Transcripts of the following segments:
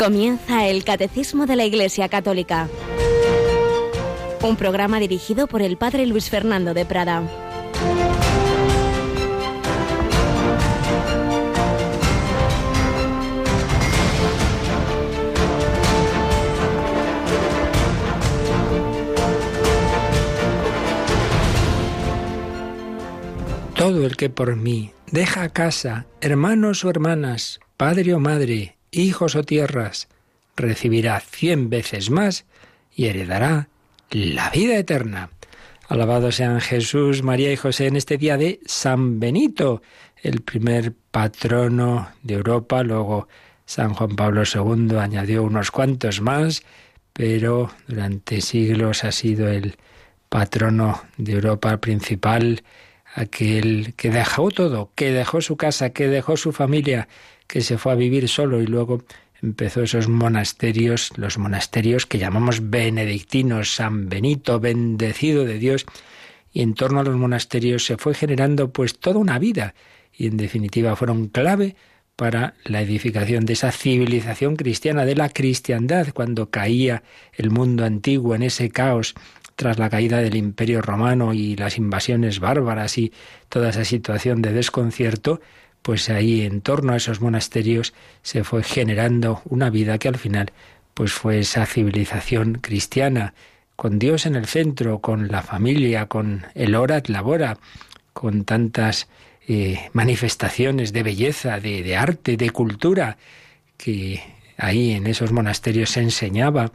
Comienza el Catecismo de la Iglesia Católica, un programa dirigido por el Padre Luis Fernando de Prada. Todo el que por mí deja casa, hermanos o hermanas, padre o madre, hijos o tierras, recibirá cien veces más y heredará la vida eterna. Alabado sean Jesús, María y José en este día de San Benito, el primer patrono de Europa. Luego San Juan Pablo II añadió unos cuantos más, pero durante siglos ha sido el patrono de Europa principal, aquel que dejó todo, que dejó su casa, que dejó su familia, que se fue a vivir solo y luego empezó esos monasterios, los monasterios que llamamos benedictinos, San Benito, bendecido de Dios, y en torno a los monasterios se fue generando pues toda una vida. Y en definitiva fueron clave para la edificación de esa civilización cristiana, de la cristiandad, cuando caía el mundo antiguo en ese caos tras la caída del imperio romano y las invasiones bárbaras y toda esa situación de desconcierto, pues ahí en torno a esos monasterios se fue generando una vida que al final pues fue esa civilización cristiana, con Dios en el centro, con la familia, con el orat labora, con tantas eh, manifestaciones de belleza, de, de arte, de cultura, que ahí en esos monasterios se enseñaba,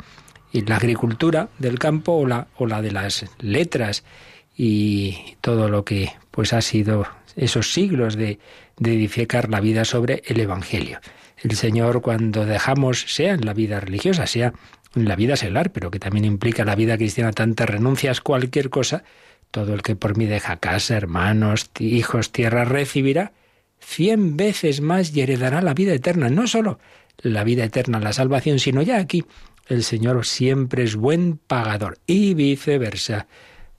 y la agricultura del campo o la, o la de las letras, y todo lo que pues ha sido esos siglos de, de edificar la vida sobre el Evangelio. El Señor cuando dejamos, sea en la vida religiosa, sea en la vida secular, pero que también implica la vida cristiana, tantas renuncias, cualquier cosa, todo el que por mí deja casa, hermanos, hijos, tierra, recibirá cien veces más y heredará la vida eterna. No solo la vida eterna, la salvación, sino ya aquí el Señor siempre es buen pagador y viceversa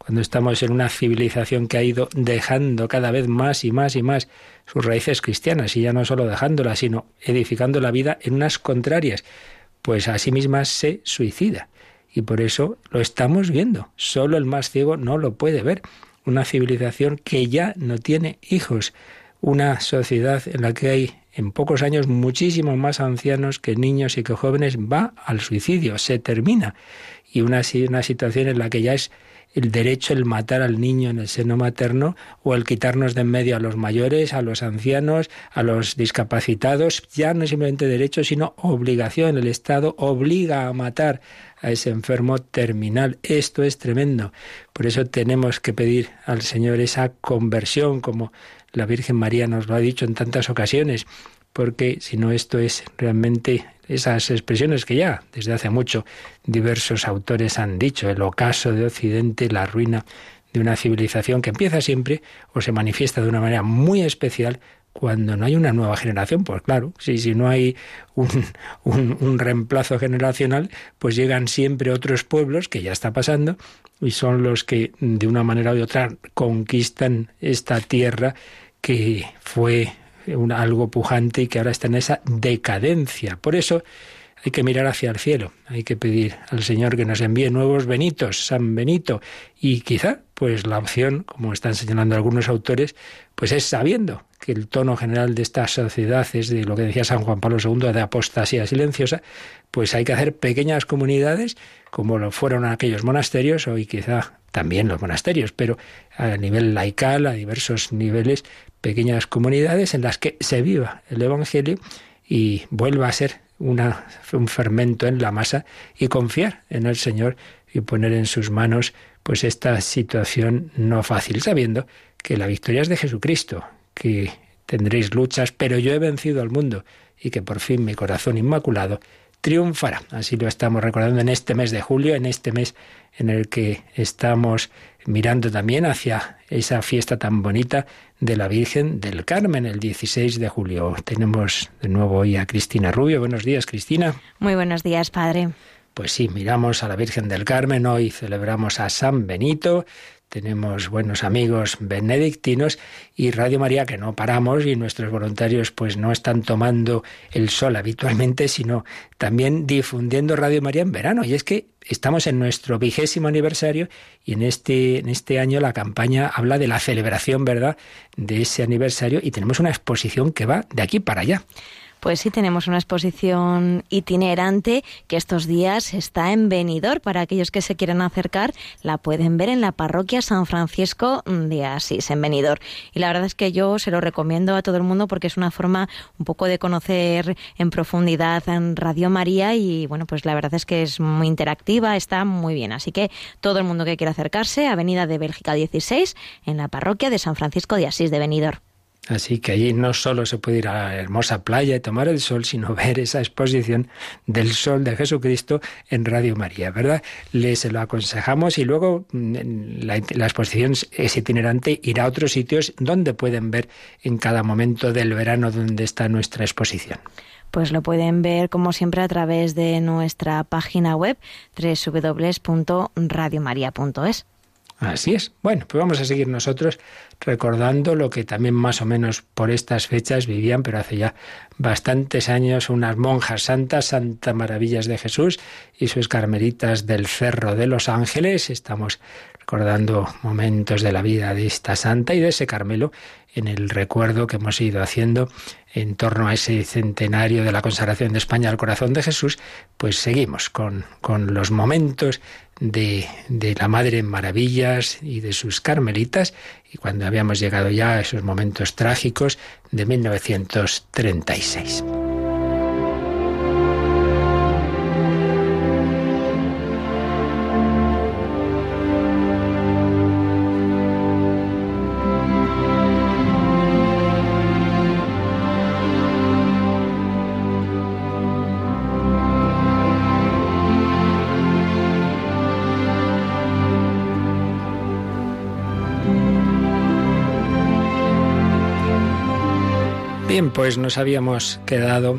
cuando estamos en una civilización que ha ido dejando cada vez más y más y más sus raíces cristianas, y ya no solo dejándolas, sino edificando la vida en unas contrarias, pues a sí misma se suicida. Y por eso lo estamos viendo. Solo el más ciego no lo puede ver. Una civilización que ya no tiene hijos. Una sociedad en la que hay en pocos años muchísimos más ancianos que niños y que jóvenes va al suicidio, se termina. Y una, una situación en la que ya es el derecho el matar al niño en el seno materno o el quitarnos de en medio a los mayores, a los ancianos, a los discapacitados, ya no es simplemente derecho, sino obligación. El Estado obliga a matar a ese enfermo terminal. Esto es tremendo. Por eso tenemos que pedir al Señor esa conversión, como la Virgen María nos lo ha dicho en tantas ocasiones, porque si no esto es realmente esas expresiones que ya desde hace mucho diversos autores han dicho, el ocaso de Occidente, la ruina de una civilización que empieza siempre o se manifiesta de una manera muy especial cuando no hay una nueva generación, pues claro, si, si no hay un, un, un, reemplazo generacional, pues llegan siempre otros pueblos, que ya está pasando, y son los que de una manera u otra conquistan esta tierra que fue algo pujante y que ahora está en esa decadencia. Por eso hay que mirar hacia el cielo, hay que pedir al Señor que nos envíe nuevos Benitos, San Benito, y quizá, pues la opción, como están señalando algunos autores, pues es sabiendo que el tono general de esta sociedad es de lo que decía San Juan Pablo II, de apostasía silenciosa, pues hay que hacer pequeñas comunidades, como lo fueron aquellos monasterios, hoy quizá también los monasterios, pero a nivel laical, a diversos niveles, pequeñas comunidades en las que se viva el Evangelio y vuelva a ser una, un fermento en la masa y confiar en el Señor y poner en sus manos pues esta situación no fácil, sabiendo que la victoria es de Jesucristo, que tendréis luchas, pero yo he vencido al mundo y que por fin mi corazón inmaculado triunfará. Así lo estamos recordando en este mes de julio, en este mes en el que estamos mirando también hacia esa fiesta tan bonita de la Virgen del Carmen, el 16 de julio. Tenemos de nuevo hoy a Cristina Rubio. Buenos días, Cristina. Muy buenos días, Padre. Pues sí, miramos a la Virgen del Carmen, hoy celebramos a San Benito, tenemos buenos amigos benedictinos y Radio María que no paramos y nuestros voluntarios pues no están tomando el sol habitualmente, sino también difundiendo Radio María en verano. Y es que estamos en nuestro vigésimo aniversario y en este, en este año la campaña habla de la celebración, ¿verdad?, de ese aniversario y tenemos una exposición que va de aquí para allá. Pues sí, tenemos una exposición itinerante que estos días está en Benidorm. Para aquellos que se quieran acercar, la pueden ver en la parroquia San Francisco de Asís, en Benidorm. Y la verdad es que yo se lo recomiendo a todo el mundo porque es una forma un poco de conocer en profundidad en Radio María y bueno, pues la verdad es que es muy interactiva, está muy bien. Así que todo el mundo que quiera acercarse, Avenida de Bélgica 16, en la parroquia de San Francisco de Asís de Benidorm. Así que allí no solo se puede ir a la hermosa playa y tomar el sol, sino ver esa exposición del sol de Jesucristo en Radio María, ¿verdad? Les lo aconsejamos y luego mm, la, la, exposición es itinerante, irá a otros sitios donde pueden ver en cada momento del verano donde está nuestra exposición. Pues lo pueden ver como siempre a través de nuestra página web www.radiomaria.es. Así es. Bueno, pues vamos a seguir nosotros recordando lo que también más o menos por estas fechas vivían, pero hace ya bastantes años, unas monjas santas, Santa Maravillas de Jesús y sus carmelitas del Cerro de los Ángeles. Estamos recordando momentos de la vida de esta santa y de ese Carmelo en el recuerdo que hemos ido haciendo en torno a ese centenario de la consagración de España al corazón de Jesús, pues seguimos con, con los momentos de, de, la Madre en Maravillas y de sus carmelitas, y cuando habíamos llegado ya a esos momentos trágicos de 1936. Pues nos habíamos quedado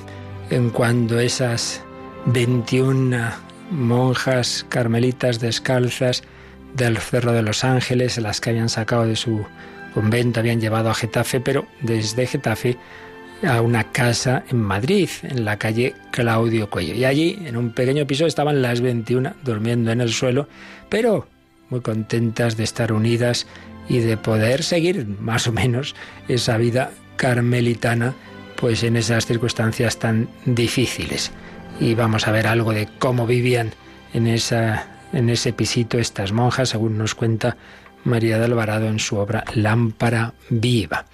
en cuando esas 21 monjas carmelitas descalzas del Cerro de los Ángeles, las que habían sacado de su convento, habían llevado a Getafe, pero desde Getafe a una casa en Madrid, en la calle Claudio Cuello. Y allí, en un pequeño piso, estaban las 21 durmiendo en el suelo, pero muy contentas de estar unidas y de poder seguir más o menos esa vida carmelitana, pues en esas circunstancias tan difíciles. Y vamos a ver algo de cómo vivían en, esa, en ese pisito estas monjas, según nos cuenta María de Alvarado en su obra Lámpara Viva.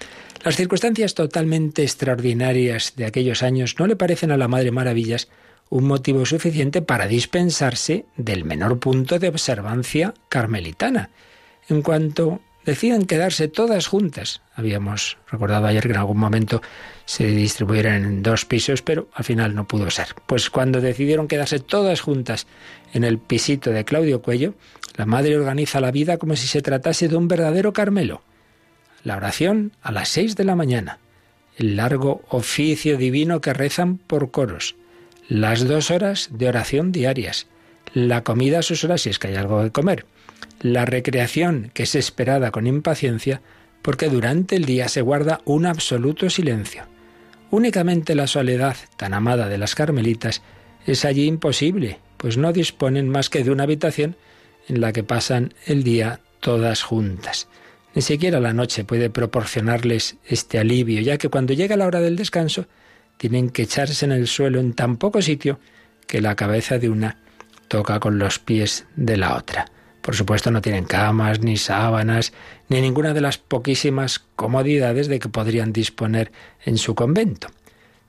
Las circunstancias totalmente extraordinarias de aquellos años no le parecen a la Madre Maravillas un motivo suficiente para dispensarse del menor punto de observancia carmelitana. En cuanto deciden quedarse todas juntas. Habíamos recordado ayer que en algún momento se distribuyeran en dos pisos, pero al final no pudo ser. Pues cuando decidieron quedarse todas juntas en el pisito de Claudio Cuello, la madre organiza la vida como si se tratase de un verdadero Carmelo. La oración a las seis de la mañana, el largo oficio divino que rezan por coros, las dos horas de oración diarias, la comida a sus horas si es que hay algo de comer, la recreación que es esperada con impaciencia porque durante el día se guarda un absoluto silencio. Únicamente la soledad tan amada de las carmelitas es allí imposible, pues no disponen más que de una habitación en la que pasan el día todas juntas. Ni siquiera la noche puede proporcionarles este alivio, ya que cuando llega la hora del descanso tienen que echarse en el suelo en tan poco sitio que la cabeza de una toca con los pies de la otra. Por supuesto no tienen camas, ni sábanas, ni ninguna de las poquísimas comodidades de que podrían disponer en su convento.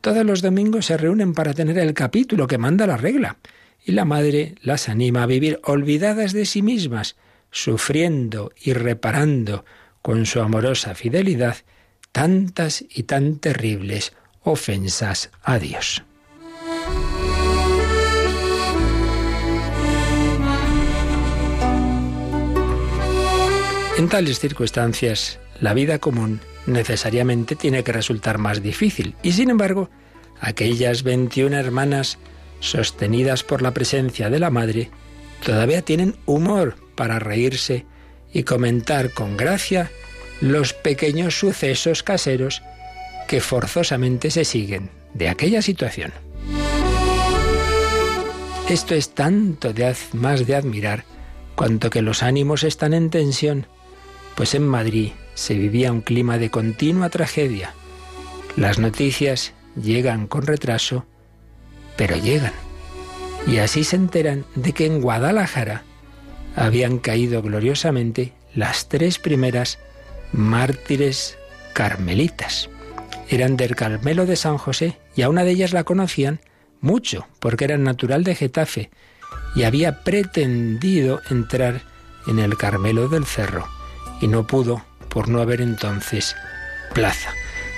Todos los domingos se reúnen para tener el capítulo que manda la regla, y la madre las anima a vivir olvidadas de sí mismas, sufriendo y reparando con su amorosa fidelidad tantas y tan terribles ofensas a Dios. En tales circunstancias, la vida común necesariamente tiene que resultar más difícil. Y sin embargo, aquellas 21 hermanas sostenidas por la presencia de la Madre todavía tienen humor para reírse y comentar con gracia los pequeños sucesos caseros que forzosamente se siguen de aquella situación. Esto es tanto de más de admirar cuanto que los ánimos están en tensión, pues en Madrid se vivía un clima de continua tragedia. Las noticias llegan con retraso, pero llegan. Y así se enteran de que en Guadalajara habían caído gloriosamente las tres primeras mártires carmelitas. Eran del Carmelo de San José y a una de ellas la conocían mucho, porque era natural de Getafe y había pretendido entrar en el Carmelo del Cerro y no pudo por no haber entonces plaza.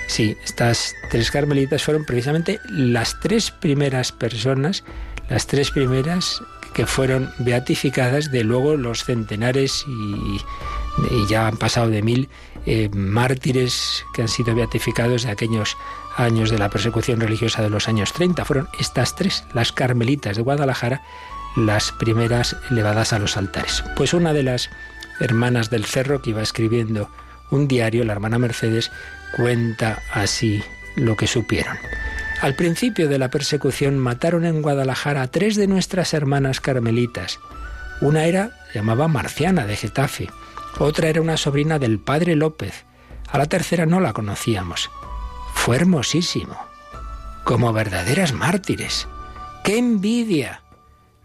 Sí, estas tres carmelitas fueron precisamente las tres primeras personas, las tres primeras que fueron beatificadas de luego los centenares y, ya han pasado de mil eh, mártires que han sido beatificados de aquellos años de la persecución religiosa de los años 30. Fueron estas tres, las carmelitas de Guadalajara, las primeras elevadas a los altares. Pues una de las hermanas del cerro que iba escribiendo un diario, la hermana Mercedes, cuenta así lo que supieron. Al principio de la persecución mataron en Guadalajara a tres de nuestras hermanas carmelitas. Una era, llamaba Marciana, de Getafe. Otra era una sobrina del padre López. A la tercera no la conocíamos. Fue hermosísimo. Como verdaderas mártires. ¡Qué envidia!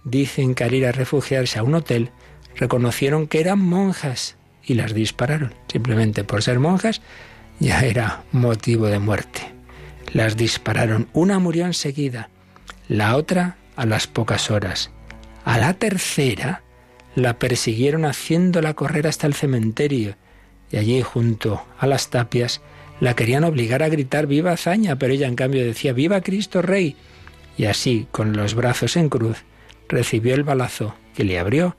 Dicen que al ir a refugiarse a un hotel reconocieron que eran monjas y las dispararon. Simplemente por ser monjas ya era motivo de muerte. Las dispararon. Una murió enseguida, la otra a las pocas horas. A la tercera la persiguieron haciéndola correr hasta el cementerio y allí junto a las tapias la querían obligar a gritar viva hazaña, pero ella en cambio decía viva Cristo Rey. Y así, con los brazos en cruz, recibió el balazo que le abrió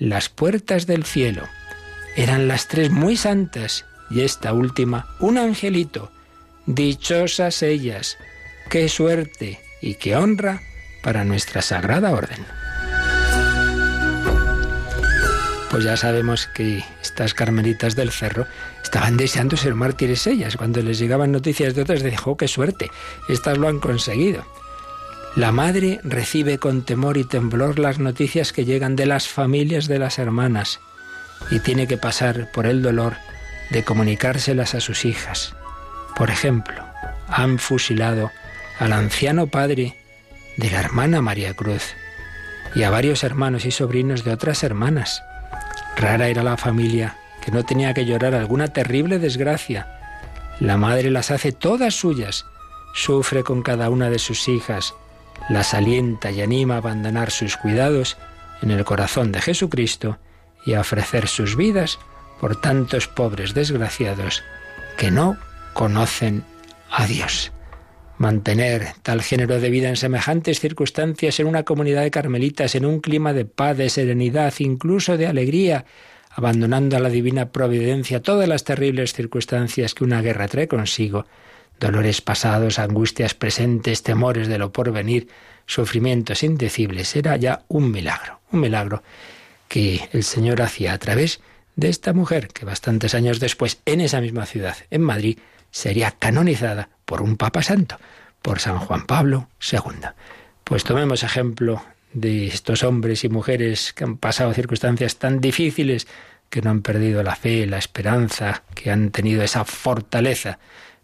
las puertas del cielo. Eran las tres muy santas y esta última un angelito. Dichosas ellas, qué suerte y qué honra para nuestra sagrada orden. Pues ya sabemos que estas carmelitas del cerro estaban deseando ser mártires ellas. Cuando les llegaban noticias de otras, dijo, oh, qué suerte, estas lo han conseguido. La madre recibe con temor y temblor las noticias que llegan de las familias de las hermanas y tiene que pasar por el dolor de comunicárselas a sus hijas. Por ejemplo, han fusilado al anciano padre de la hermana María Cruz y a varios hermanos y sobrinos de otras hermanas. Rara era la familia que no tenía que llorar alguna terrible desgracia. La madre las hace todas suyas, sufre con cada una de sus hijas, las alienta y anima a abandonar sus cuidados en el corazón de Jesucristo y a ofrecer sus vidas por tantos pobres desgraciados que no conocen a Dios. Mantener tal género de vida en semejantes circunstancias en una comunidad de carmelitas, en un clima de paz, de serenidad, incluso de alegría, abandonando a la divina providencia todas las terribles circunstancias que una guerra trae consigo, dolores pasados, angustias presentes, temores de lo porvenir, sufrimientos indecibles, era ya un milagro, un milagro que el Señor hacía a través de esta mujer que bastantes años después, en esa misma ciudad, en Madrid, sería canonizada por un Papa Santo, por San Juan Pablo II. Pues tomemos ejemplo de estos hombres y mujeres que han pasado circunstancias tan difíciles, que no han perdido la fe, la esperanza, que han tenido esa fortaleza.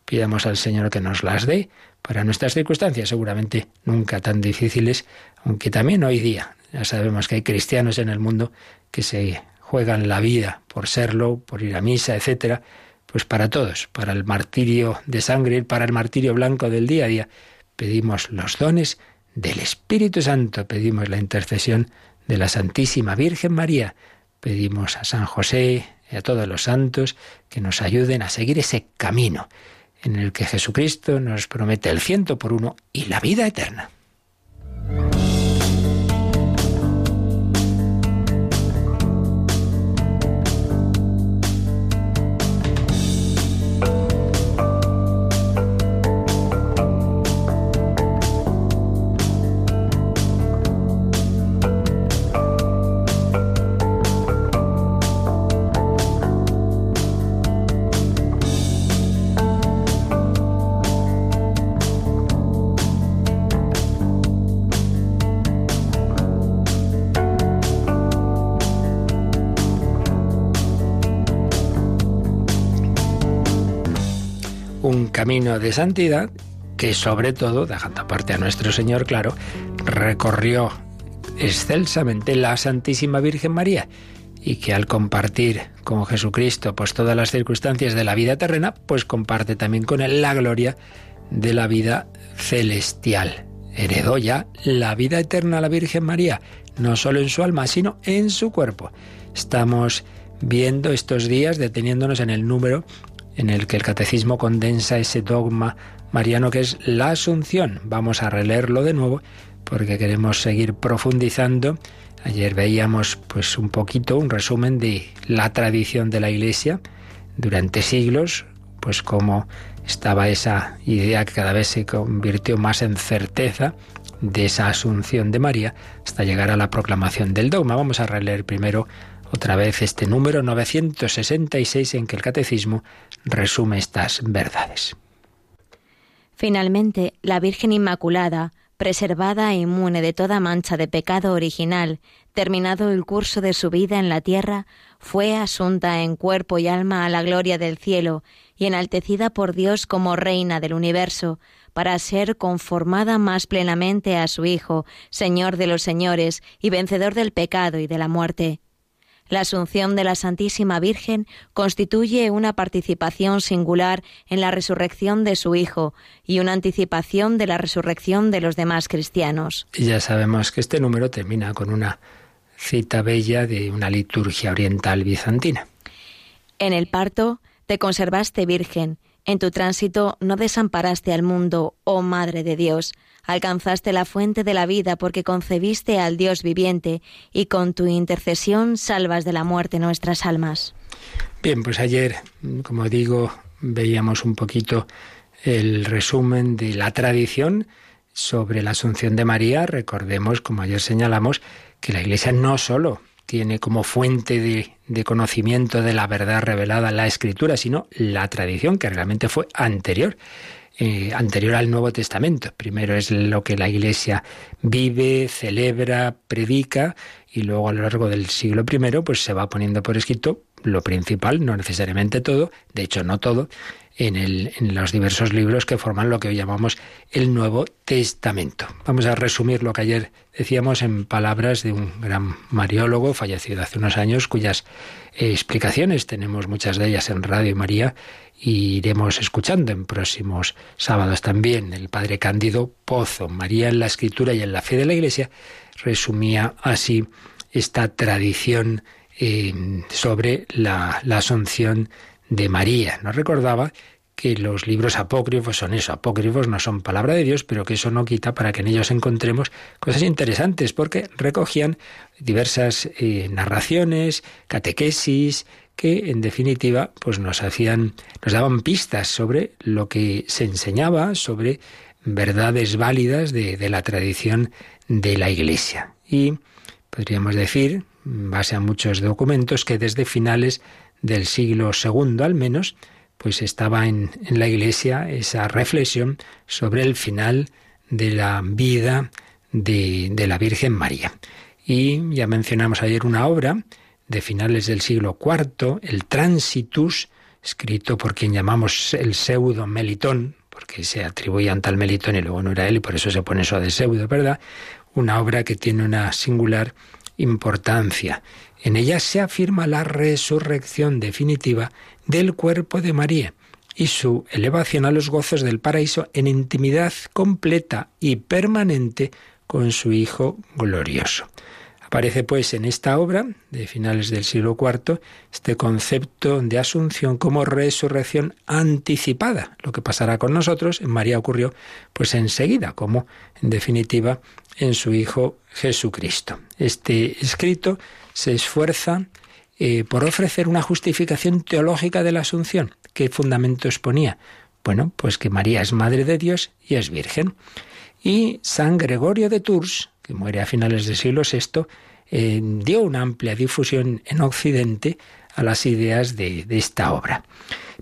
Pidamos al Señor que nos las dé para nuestras circunstancias, seguramente nunca tan difíciles, aunque también hoy día ya sabemos que hay cristianos en el mundo que se juegan la vida por serlo, por ir a misa, etcétera, pues para todos, para el martirio de sangre, para el martirio blanco del día a día, pedimos los dones del Espíritu Santo, pedimos la intercesión de la Santísima Virgen María, pedimos a San José y a todos los santos que nos ayuden a seguir ese camino en el que Jesucristo nos promete el ciento por uno y la vida eterna. De santidad que sobre todo, dejando aparte a nuestro Señor, claro, recorrió excelsamente la Santísima Virgen María y que al compartir con Jesucristo pues todas las circunstancias de la vida terrena, pues comparte también con él la gloria de la vida celestial. Heredó ya la vida eterna a la Virgen María, no solo en su alma, sino en su cuerpo. Estamos viendo estos días, deteniéndonos en el número en el que el catecismo condensa ese dogma mariano que es la asunción. Vamos a releerlo de nuevo porque queremos seguir profundizando. Ayer veíamos pues un poquito un resumen de la tradición de la Iglesia durante siglos, pues cómo estaba esa idea que cada vez se convirtió más en certeza de esa asunción de María hasta llegar a la proclamación del dogma. Vamos a releer primero otra vez este número 966 en que el catecismo resume estas verdades. Finalmente, la Virgen Inmaculada, preservada e inmune de toda mancha de pecado original, terminado el curso de su vida en la tierra, fue asunta en cuerpo y alma a la gloria del cielo y enaltecida por Dios como reina del universo, para ser conformada más plenamente a su Hijo, Señor de los señores y vencedor del pecado y de la muerte. La asunción de la Santísima Virgen constituye una participación singular en la resurrección de su Hijo y una anticipación de la resurrección de los demás cristianos. Y ya sabemos que este número termina con una cita bella de una liturgia oriental bizantina. En el parto te conservaste virgen, en tu tránsito no desamparaste al mundo, oh Madre de Dios, alcanzaste la fuente de la vida porque concebiste al Dios viviente y con tu intercesión salvas de la muerte nuestras almas. Bien, pues ayer, como digo, veíamos un poquito el resumen de la tradición sobre la Asunción de María. Recordemos, como ayer señalamos, que la Iglesia no solo tiene como fuente de, conocimiento de la verdad revelada la Escritura, sino la tradición que realmente fue anterior. Eh, anterior al Nuevo Testamento. Primero es lo que la Iglesia vive, celebra, predica y luego a lo largo del siglo I pues se va poniendo por escrito lo principal, no necesariamente todo, de hecho no todo, en, los diversos libros que forman lo que hoy llamamos el Nuevo Testamento. Vamos a resumir lo que ayer decíamos en palabras de un gran mariólogo fallecido hace unos años, cuyas eh, explicaciones tenemos muchas de ellas en Radio María y iremos escuchando en próximos sábados también. El padre Cándido Pozo, María en la Escritura y en la fe de la Iglesia, resumía así esta tradición eh, sobre la asunción de María. Nos recordaba que los libros apócrifos son eso, apócrifos no son palabra de Dios, pero que eso no quita para que en ellos encontremos cosas interesantes, porque recogían diversas eh, narraciones, catequesis, que en definitiva pues nos hacían, nos daban pistas sobre lo que se enseñaba, sobre verdades válidas de, de la tradición de la Iglesia. Y podríamos decir, en base a muchos documentos, que desde finales del siglo II al menos, pues estaba en, en, la Iglesia esa reflexión sobre el final de la vida de, de, la Virgen María. Y ya mencionamos ayer una obra de finales del siglo IV, el Transitus, escrito por quien llamamos el pseudo Melitón, porque se atribuían tal Melitón y luego no era él y por eso se pone eso de pseudo, ¿verdad? Una obra que tiene una singular importancia. En ella se afirma la resurrección definitiva del cuerpo de María y su elevación a los gozos del paraíso en intimidad completa y permanente con su Hijo glorioso. Aparece pues en esta obra de finales del siglo IV este concepto de asunción como resurrección anticipada. Lo que pasará con nosotros en María ocurrió pues enseguida, como en definitiva en su Hijo Jesucristo. Este escrito se esfuerza eh, por ofrecer una justificación teológica de la Asunción. ¿Qué fundamentos ponía? Bueno, pues que María es Madre de Dios y es Virgen. Y San Gregorio de Tours, que muere a finales del siglo VI, eh, dio una amplia difusión en Occidente a las ideas de, esta obra.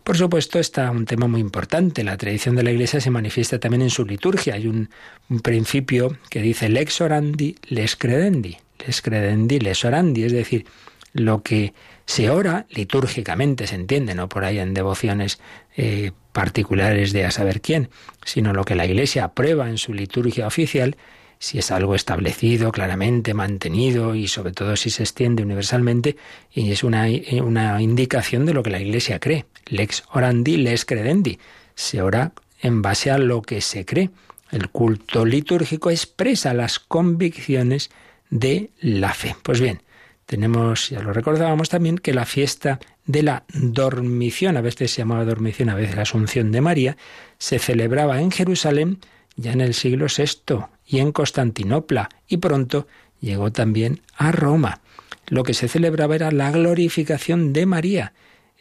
Por supuesto, está un tema muy importante. La tradición de la Iglesia se manifiesta también en su liturgia. Hay un, un principio que dice lex orandi, les credendi, les credendi, les orandi, es decir, lo que se ora litúrgicamente, se entiende, no por ahí en devociones eh, particulares de a saber quién, sino lo que la Iglesia aprueba en su liturgia oficial, si es algo establecido, claramente mantenido y sobre todo si se extiende universalmente y es una, una indicación de lo que la Iglesia cree. Lex orandi, lex credendi. Se ora en base a lo que se cree. El culto litúrgico expresa las convicciones de la fe. Pues bien, tenemos, ya lo recordábamos también, que la fiesta de la dormición, a veces se llamaba dormición, a veces la Asunción de María, se celebraba en Jerusalén ya en el siglo VI y en Constantinopla, y pronto llegó también a Roma. Lo que se celebraba era la glorificación de María.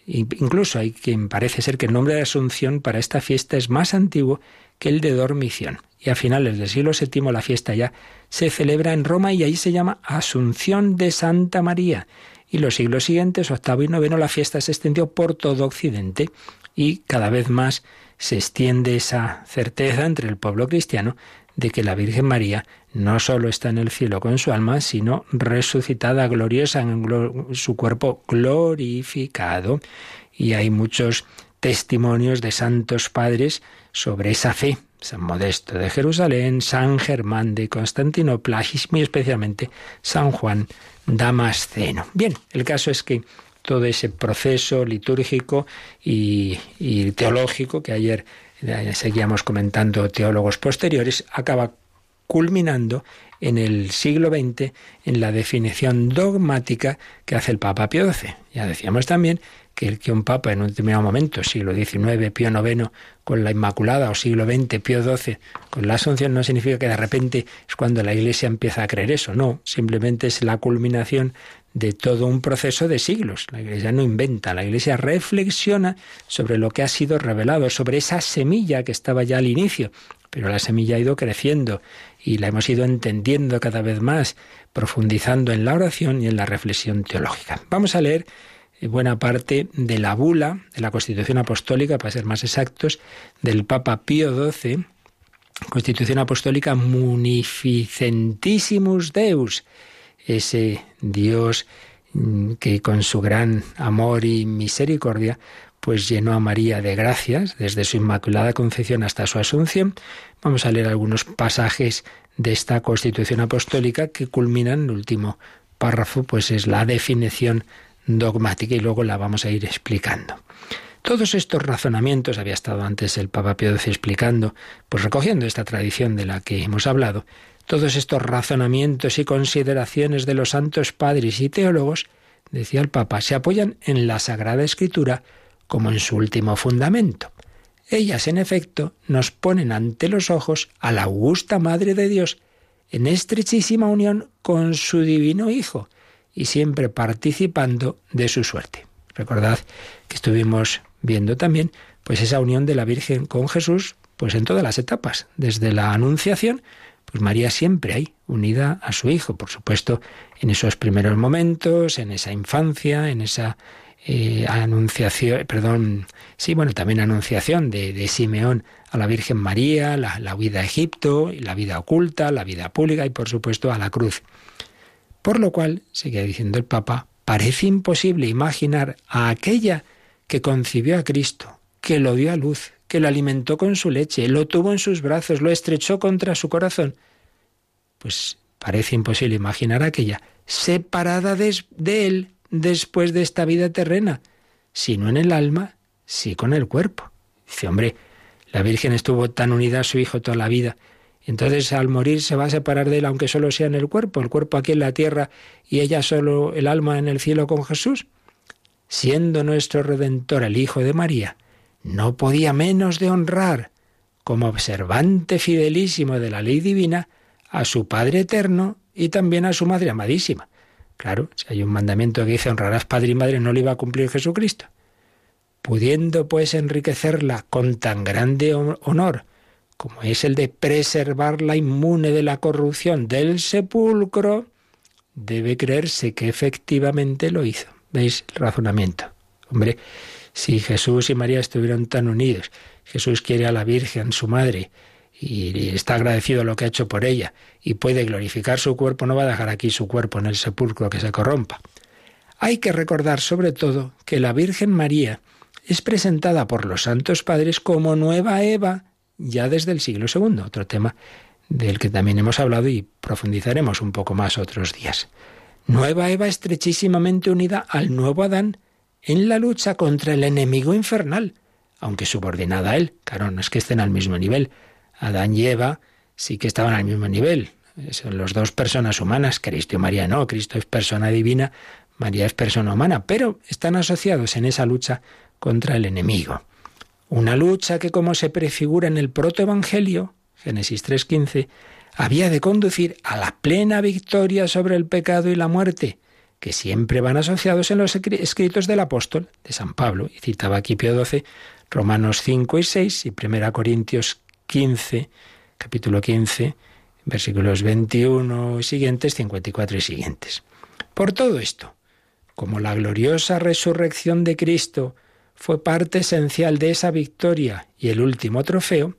Incluso hay quien parece ser que el nombre de Asunción para esta fiesta es más antiguo el de dormición. Y a finales del siglo VII la fiesta ya se celebra en Roma y ahí se llama Asunción de Santa María. Y los siglos siguientes, octavo y noveno, la fiesta se extendió por todo Occidente y cada vez más se extiende esa certeza entre el pueblo cristiano de que la Virgen María no solo está en el cielo con su alma, sino resucitada, gloriosa en su cuerpo glorificado. Y hay muchos testimonios de santos padres sobre esa fe. San Modesto de Jerusalén, San Germán de Constantinopla y especialmente San Juan Damasceno. Bien, el caso es que todo ese proceso litúrgico y, teológico que ayer eh, seguíamos comentando teólogos posteriores, acaba culminando en el siglo XX en la definición dogmática que hace el Papa Pío XII. Ya decíamos también que el que un papa en un determinado momento, siglo XIX, Pío IX, con la Inmaculada, o siglo XX, Pío XII, con la Asunción, no significa que de repente es cuando la Iglesia empieza a creer eso, no, simplemente es la culminación de todo un proceso de siglos. La Iglesia no inventa, la Iglesia reflexiona sobre lo que ha sido revelado, sobre esa semilla que estaba ya al inicio, pero la semilla ha ido creciendo y la hemos ido entendiendo cada vez más, profundizando en la oración y en la reflexión teológica. Vamos a leer buena parte de la bula, de la Constitución Apostólica, para ser más exactos, del Papa Pío XII, Constitución Apostólica Munificentissimus Deus, ese Dios mm, que con su gran amor y misericordia pues llenó a María de gracias desde su Inmaculada Concepción hasta su Asunción. Vamos a leer algunos pasajes de esta Constitución Apostólica que culminan, el último párrafo, pues es la definición dogmática y luego la vamos a ir explicando. Todos estos razonamientos, había estado antes el Papa Pío XII explicando, pues recogiendo esta tradición de la que hemos hablado, todos estos razonamientos y consideraciones de los santos padres y teólogos, decía el Papa, se apoyan en la Sagrada Escritura como en su último fundamento. Ellas, en efecto, nos ponen ante los ojos a la augusta Madre de Dios, en estrechísima unión con su divino Hijo, y siempre participando de su suerte. Recordad que estuvimos viendo también pues esa unión de la Virgen con Jesús, pues en todas las etapas, desde la Anunciación pues María siempre ahí, unida a su Hijo, por supuesto, en esos primeros momentos, en esa infancia, en esa eh, anunciación, perdón, sí, bueno, también anunciación de, Simeón a la Virgen María, la, la vida a Egipto, la vida oculta, la vida pública y por supuesto a la cruz. Por lo cual, sigue diciendo el Papa, parece imposible imaginar a aquella que concibió a Cristo, que lo dio a luz, que lo alimentó con su leche, lo tuvo en sus brazos, lo estrechó contra su corazón. Pues parece imposible imaginar aquella separada de, él después de esta vida terrena, si no en el alma, sí con el cuerpo. Dice, hombre, la Virgen estuvo tan unida a su Hijo toda la vida, entonces al morir se va a separar de él aunque solo sea en el cuerpo, el cuerpo aquí en la tierra y ella solo el alma en el cielo con Jesús. Siendo nuestro Redentor el Hijo de María, no podía menos de honrar, como observante fidelísimo de la ley divina, a su Padre eterno y también a su Madre amadísima. Claro, si hay un mandamiento que dice honrarás Padre y Madre, no lo iba a cumplir Jesucristo. Pudiendo pues enriquecerla con tan grande honor como es el de preservarla inmune de la corrupción del sepulcro, debe creerse que efectivamente lo hizo. ¿Veis el razonamiento? Hombre, si Jesús y María estuvieron tan unidos, Jesús quiere a la Virgen, su madre, y está agradecido a lo que ha hecho por ella, y puede glorificar su cuerpo, no va a dejar aquí su cuerpo en el sepulcro que se corrompa. Hay que recordar sobre todo que la Virgen María es presentada por los santos padres como nueva Eva ya desde el siglo II, otro tema del que también hemos hablado y profundizaremos un poco más otros días. Nueva Eva estrechísimamente unida al nuevo Adán en la lucha contra el enemigo infernal, aunque subordinada a él. Claro, no es que estén al mismo nivel. Adán y Eva sí que estaban al mismo nivel. Son las dos personas humanas, Cristo y María no. Cristo es persona divina, María es persona humana, pero están asociados en esa lucha contra el enemigo. Una lucha que, como se prefigura en el protoevangelio, Génesis 3.15, había de conducir a la plena victoria sobre el pecado y la muerte, que siempre van asociados en los escritos del apóstol, de San Pablo, y citaba aquí Pío XII, Romanos 5 y 6 y 1 Corintios 15, capítulo 15, versículos 21 y siguientes, 54 y siguientes. Por todo esto, como la gloriosa resurrección de Cristo fue parte esencial de esa victoria y el último trofeo,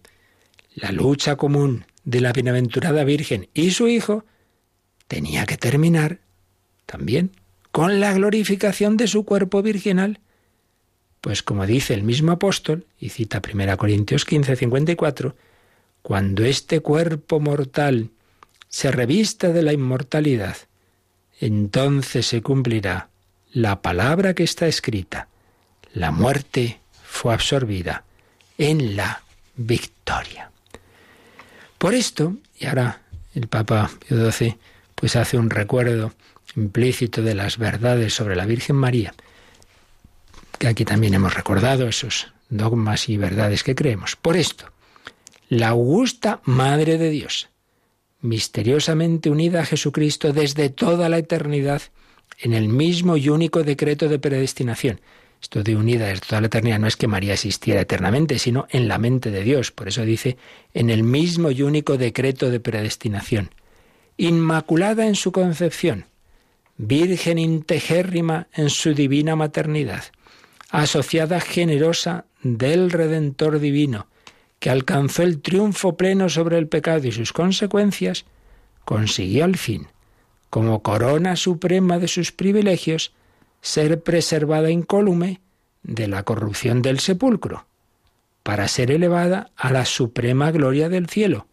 la lucha común de la bienaventurada Virgen y su Hijo tenía que terminar también con la glorificación de su cuerpo virginal. Pues como dice el mismo apóstol, y cita 1 Corintios 15, 54, cuando este cuerpo mortal se revista de la inmortalidad, entonces se cumplirá la palabra que está escrita. La muerte fue absorbida en la victoria. Por esto, y ahora el Papa Pío XII pues hace un recuerdo implícito de las verdades sobre la Virgen María, que aquí también hemos recordado esos dogmas y verdades que creemos. Por esto, la augusta Madre de Dios, misteriosamente unida a Jesucristo desde toda la eternidad en el mismo y único decreto de predestinación. Esto de unida desde toda la eternidad no es que María existiera eternamente, sino en la mente de Dios. Por eso dice, en el mismo y único decreto de predestinación. Inmaculada en su concepción, virgen integérrima en su divina maternidad, asociada generosa del Redentor divino, que alcanzó el triunfo pleno sobre el pecado y sus consecuencias, consiguió al fin, como corona suprema de sus privilegios, ser preservada incólume de la corrupción del sepulcro, para ser elevada a la suprema gloria del cielo,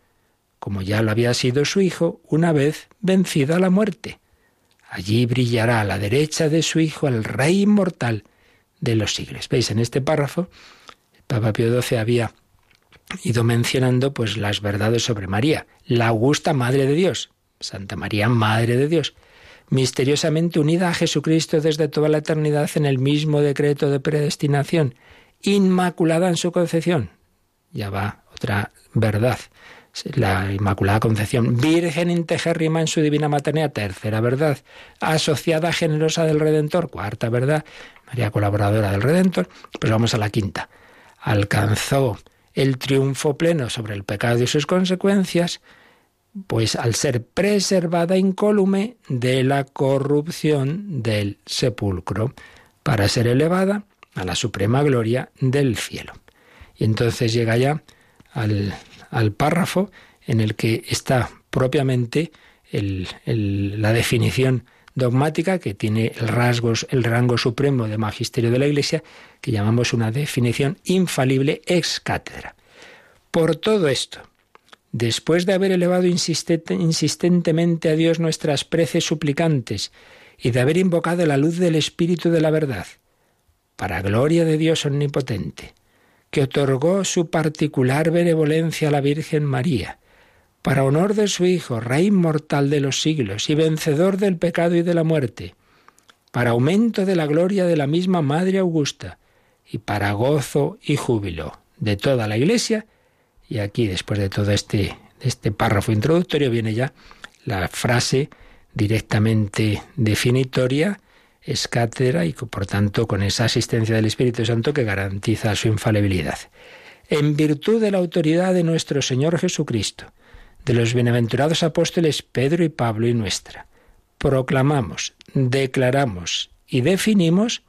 como ya lo había sido su Hijo una vez vencida la muerte. Allí brillará a la derecha de su Hijo el Rey inmortal de los siglos. ¿Veis? En este párrafo, el Papa Pío XII había ido mencionando pues las verdades sobre María, la augusta Madre de Dios, Santa María, Madre de Dios, misteriosamente unida a Jesucristo desde toda la eternidad en el mismo decreto de predestinación, inmaculada en su concepción. Ya va otra verdad la Inmaculada Concepción, Virgen integérrima en su divina maternidad, tercera verdad, asociada generosa del Redentor, cuarta verdad, María colaboradora del Redentor, pues vamos a la quinta. Alcanzó el triunfo pleno sobre el pecado y sus consecuencias, pues al ser preservada incólume de la corrupción del sepulcro, para ser elevada a la suprema gloria del cielo. Y entonces llega ya al párrafo en el que está propiamente la definición dogmática que tiene el, rasgos, el rango supremo de magisterio de la Iglesia, que llamamos una definición infalible ex cátedra. Por todo esto, después de haber elevado insistentemente a Dios nuestras preces suplicantes y de haber invocado la luz del Espíritu de la verdad, para gloria de Dios omnipotente, que otorgó su particular benevolencia a la Virgen María, para honor de su Hijo, Rey inmortal de los siglos y vencedor del pecado y de la muerte, para aumento de la gloria de la misma Madre Augusta, y para gozo y júbilo de toda la Iglesia. Y aquí, después de todo este, este párrafo introductorio, viene ya la frase directamente definitoria es cátedra y por tanto con esa asistencia del Espíritu Santo que garantiza su infalibilidad. En virtud de la autoridad de nuestro Señor Jesucristo, de los bienaventurados apóstoles Pedro y Pablo y nuestra, proclamamos, declaramos y definimos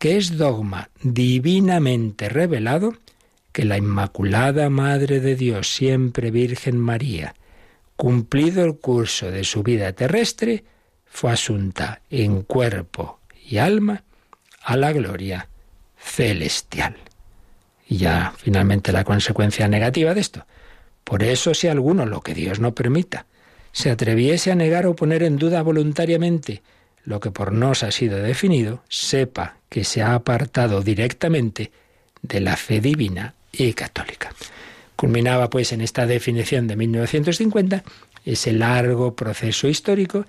que es dogma divinamente revelado que la Inmaculada Madre de Dios, siempre Virgen María, cumplido el curso de su vida terrestre, fue asunta en cuerpo y alma a la gloria celestial. Y ya finalmente la consecuencia negativa de esto. Por eso si alguno, lo que Dios no permita, se atreviese a negar o poner en duda voluntariamente lo que por nos ha sido definido, sepa que se ha apartado directamente de la fe divina y católica. Culminaba pues en esta definición de 1950 ese largo proceso histórico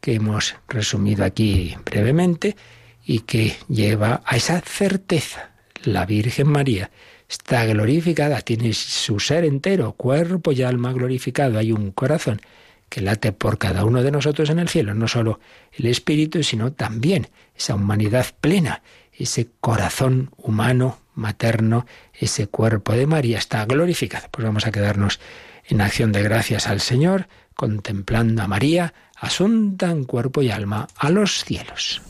que hemos resumido aquí brevemente y que lleva a esa certeza. La Virgen María está glorificada, tiene su ser entero, cuerpo y alma glorificado. Hay un corazón que late por cada uno de nosotros en el cielo, no solo el espíritu, sino también esa humanidad plena, ese corazón humano, materno, ese cuerpo de María está glorificado. Pues vamos a quedarnos en acción de gracias al Señor, contemplando a María, asunta en cuerpo y alma a los cielos.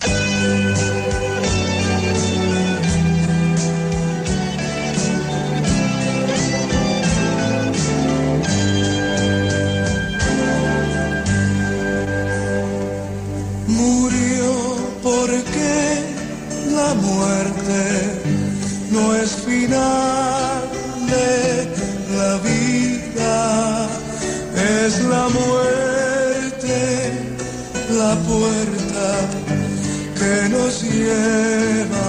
Puerta que nos lleva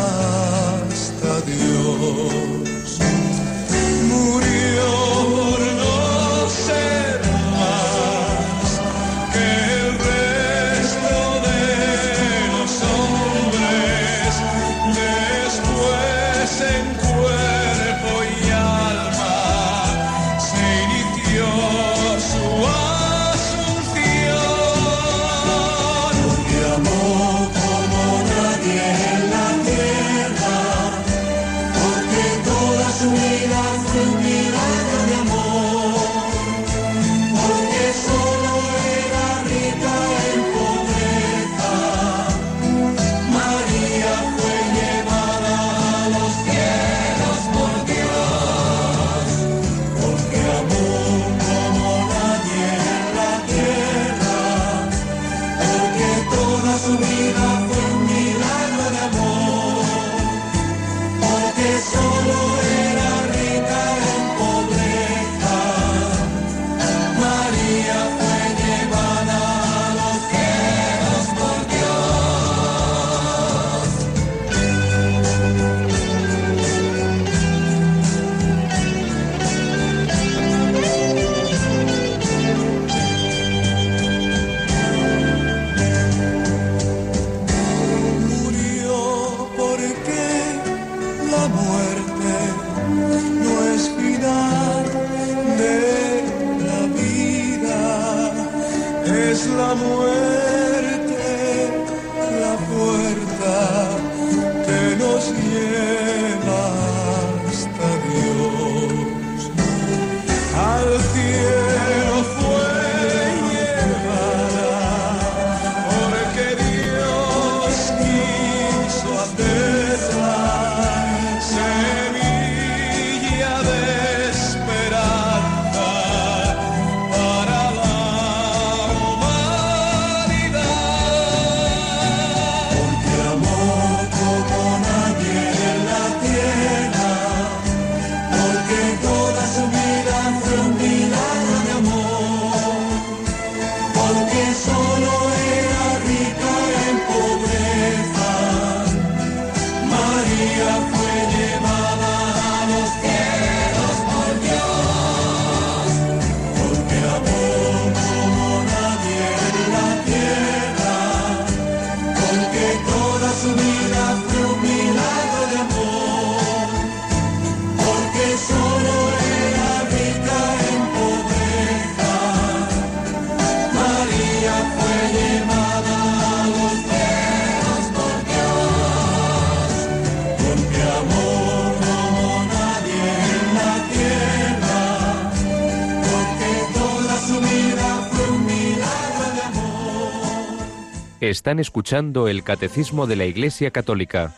Están escuchando el Catecismo de la Iglesia Católica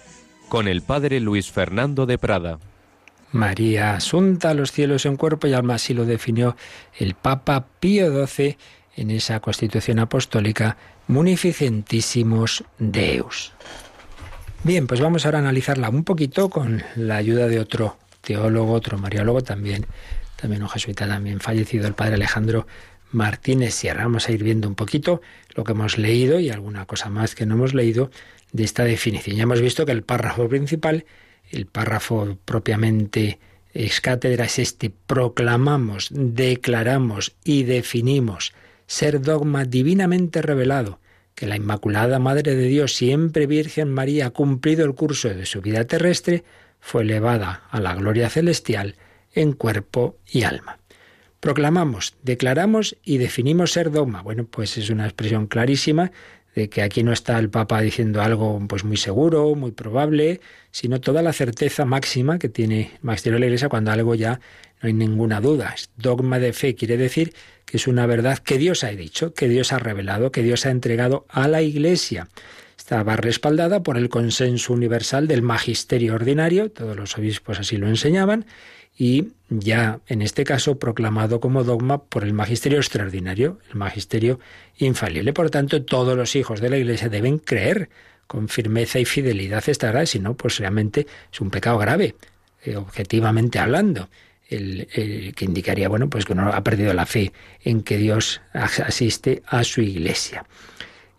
con el Padre Luis Fernando de Prada. María asunta a los cielos en cuerpo y alma, así lo definió el Papa Pío XII en esa constitución apostólica Munificentísimos Deus. Bien, pues vamos ahora a analizarla un poquito con la ayuda de otro teólogo, otro mariólogo también, también un jesuita también fallecido, el padre Alejandro Martínez Sierra. Vamos a ir viendo un poquito lo que hemos leído y alguna cosa más que no hemos leído de esta definición. Ya hemos visto que el párrafo principal, el párrafo propiamente ex cátedra es este, proclamamos, declaramos y definimos ser dogma divinamente revelado, que la Inmaculada Madre de Dios, siempre Virgen María, cumplido el curso de su vida terrestre, fue elevada a la gloria celestial en cuerpo y alma. Proclamamos, declaramos y definimos ser dogma. Bueno, pues es una expresión clarísima de que aquí no está el Papa diciendo algo pues muy seguro, muy probable, sino toda la certeza máxima que tiene el magisterio de la Iglesia cuando algo ya no hay ninguna duda. Es dogma de fe quiere decir que es una verdad que Dios ha dicho, que Dios ha revelado, que Dios ha entregado a la Iglesia. Estaba respaldada por el consenso universal del magisterio ordinario, todos los obispos así lo enseñaban, y ya en este caso proclamado como dogma por el magisterio extraordinario, el magisterio infalible. Por tanto, todos los hijos de la Iglesia deben creer con firmeza y fidelidad esta verdad, si no, pues realmente es un pecado grave, eh, objetivamente hablando. El, que indicaría, bueno, pues que uno ha perdido la fe en que Dios asiste a su iglesia.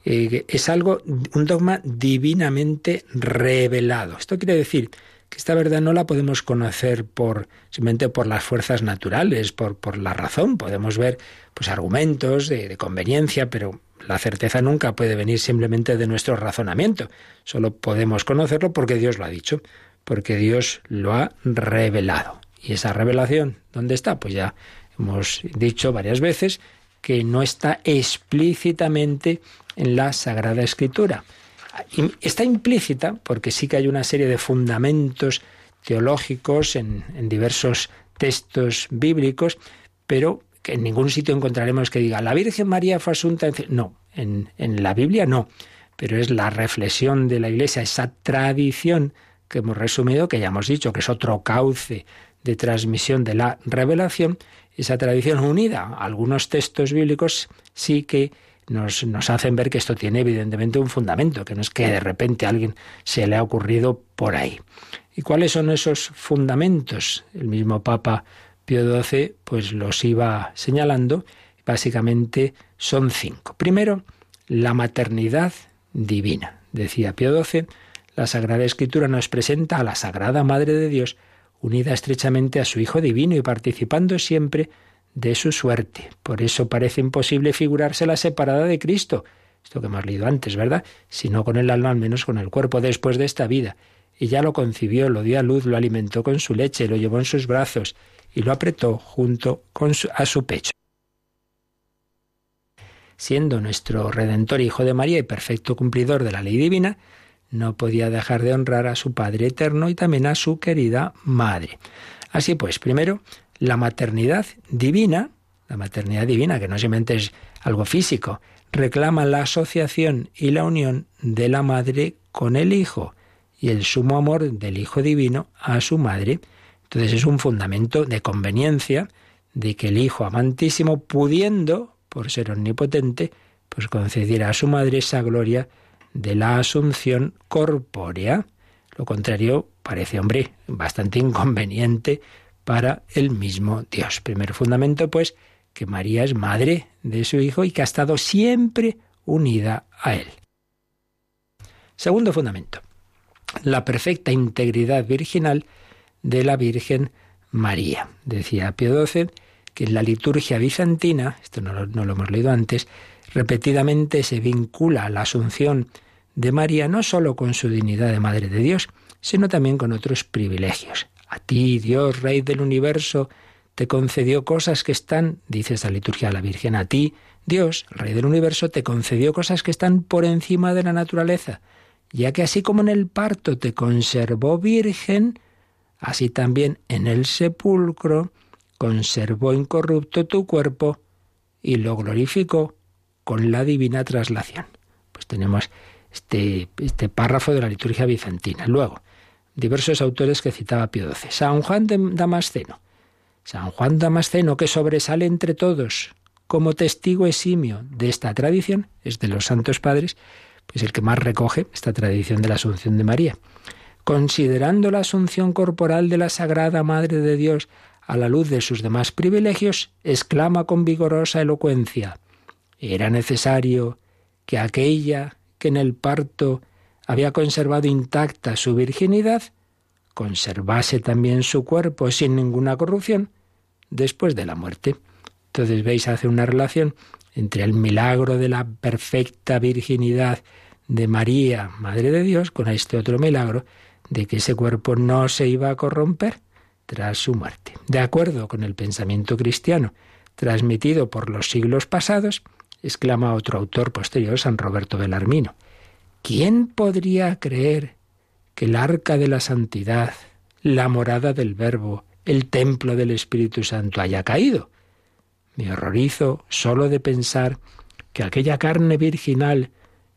Eh, es algo, un dogma divinamente revelado. Esto quiere decir que esta verdad no la podemos conocer por simplemente por las fuerzas naturales, por, por la razón. Podemos ver pues argumentos de, de conveniencia, pero la certeza nunca puede venir simplemente de nuestro razonamiento. Solo podemos conocerlo porque Dios lo ha dicho, porque Dios lo ha revelado. ¿Y esa revelación dónde está? Pues ya hemos dicho varias veces que no está explícitamente en la Sagrada Escritura. Está implícita porque sí que hay una serie de fundamentos teológicos en, diversos textos bíblicos, pero que en ningún sitio encontraremos que diga la Virgen María fue asunta. No, en, en la Biblia no, pero es la reflexión de la Iglesia, esa tradición que hemos resumido, que ya hemos dicho que es otro cauce de transmisión de la revelación, esa tradición unida a algunos textos bíblicos sí que nos, hacen ver que esto tiene evidentemente un fundamento, que no es que de repente a alguien se le ha ocurrido por ahí. ¿Y cuáles son esos fundamentos? El mismo Papa Pío XII pues los iba señalando. Básicamente son cinco. Primero, la maternidad divina. Decía Pío XII, la Sagrada Escritura nos presenta a la Sagrada Madre de Dios unida estrechamente a su Hijo Divino y participando siempre de su suerte. Por eso parece imposible figurársela separada de Cristo. Esto que hemos leído antes, ¿verdad? Si no con el alma, al menos con el cuerpo después de esta vida. Ella lo concibió, lo dio a luz, lo alimentó con su leche, lo llevó en sus brazos y lo apretó junto a su pecho. Siendo nuestro Redentor Hijo de María y perfecto cumplidor de la ley divina, no podía dejar de honrar a su Padre Eterno y también a su querida Madre. Así pues, primero, la maternidad divina, la maternidad divina, que no simplemente es algo físico, reclama la asociación y la unión de la madre con el hijo y el sumo amor del Hijo Divino a su madre. Entonces es un fundamento de conveniencia de que el Hijo amantísimo, pudiendo, por ser omnipotente, pues concediera a su madre esa gloria de la asunción corpórea. Lo contrario parece, hombre, bastante inconveniente para el mismo Dios. Primer fundamento, pues, que María es madre de su Hijo y que ha estado siempre unida a Él. Segundo fundamento, la perfecta integridad virginal de la Virgen María. Decía Pío XII que en la liturgia bizantina, esto no lo, hemos leído antes, repetidamente se vincula a la asunción de María no sólo con su dignidad de Madre de Dios, sino también con otros privilegios. A ti, Dios, Rey del universo, te concedió cosas que están, dice esta liturgia a la Virgen, a ti, Dios, Rey del universo, te concedió cosas que están por encima de la naturaleza, ya que así como en el parto te conservó virgen, así también en el sepulcro conservó incorrupto tu cuerpo y lo glorificó con la divina traslación. Pues tenemos este, este párrafo de la liturgia bizantina. Luego, diversos autores que citaba Pío XII. San Juan de Damasceno. San Juan Damasceno, que sobresale entre todos como testigo eximio de esta tradición, es de los santos padres, pues el que más recoge esta tradición de la Asunción de María. Considerando la asunción corporal de la Sagrada Madre de Dios a la luz de sus demás privilegios, exclama con vigorosa elocuencia, era necesario que aquella que en el parto había conservado intacta su virginidad, conservase también su cuerpo sin ninguna corrupción después de la muerte. Entonces veis, hace una relación entre el milagro de la perfecta virginidad de María, Madre de Dios, con este otro milagro de que ese cuerpo no se iba a corromper tras su muerte. De acuerdo con el pensamiento cristiano transmitido por los siglos pasados, exclama otro autor posterior, San Roberto Belarmino, ¿quién podría creer que el arca de la santidad, la morada del Verbo, el templo del Espíritu Santo haya caído? Me horrorizo solo de pensar que aquella carne virginal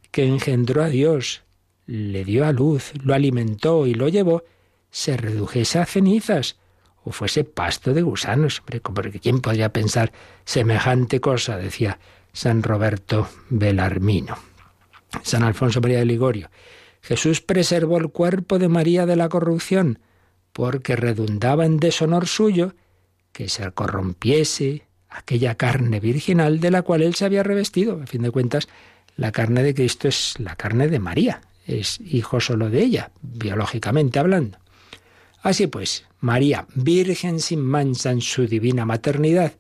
que engendró a Dios, le dio a luz, lo alimentó y lo llevó, se redujese a cenizas o fuese pasto de gusanos. Hombre, ¿quién podría pensar semejante cosa? decía San Roberto Belarmino. San Alfonso María de Ligorio. Jesús preservó el cuerpo de María de la corrupción, porque redundaba en deshonor suyo que se corrompiese aquella carne virginal de la cual él se había revestido. A fin de cuentas, la carne de Cristo es la carne de María, es hijo solo de ella, biológicamente hablando. Así pues, María, virgen sin mancha en su divina maternidad,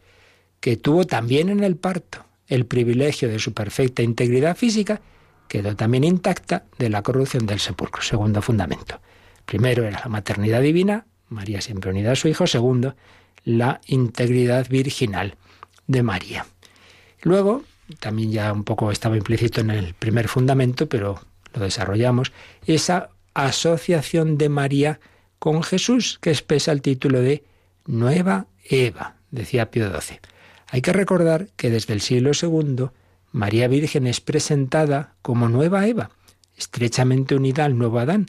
que tuvo también en el parto el privilegio de su perfecta integridad física, quedó también intacta de la corrupción del sepulcro. Segundo fundamento. Primero era la maternidad divina, María siempre unida a su hijo. Segundo, la integridad virginal de María. Luego, también ya un poco estaba implícito en el primer fundamento, pero lo desarrollamos, esa asociación de María con Jesús, que expresa el título de Nueva Eva, decía Pío XII. Hay que recordar que desde el siglo II María Virgen es presentada como Nueva Eva, estrechamente unida al nuevo Adán,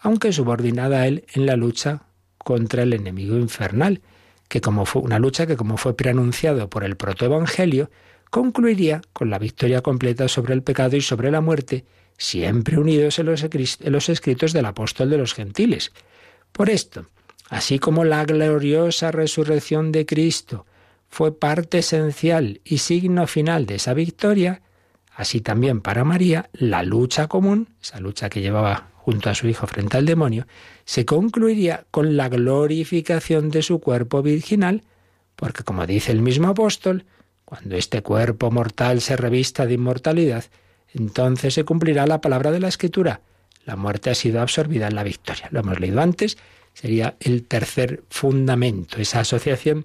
aunque subordinada a él en la lucha contra el enemigo infernal, que como fue una lucha que como fue preanunciado por el protoevangelio, concluiría con la victoria completa sobre el pecado y sobre la muerte, siempre unidos en los, en los escritos del apóstol de los gentiles. Por esto, así como la gloriosa resurrección de Cristo fue parte esencial y signo final de esa victoria, así también para María la lucha común, esa lucha que llevaba junto a su hijo frente al demonio, se concluiría con la glorificación de su cuerpo virginal, porque como dice el mismo apóstol, cuando este cuerpo mortal se revista de inmortalidad, entonces se cumplirá la palabra de la Escritura. La muerte ha sido absorbida en la victoria. Lo hemos leído antes, sería el tercer fundamento, esa asociación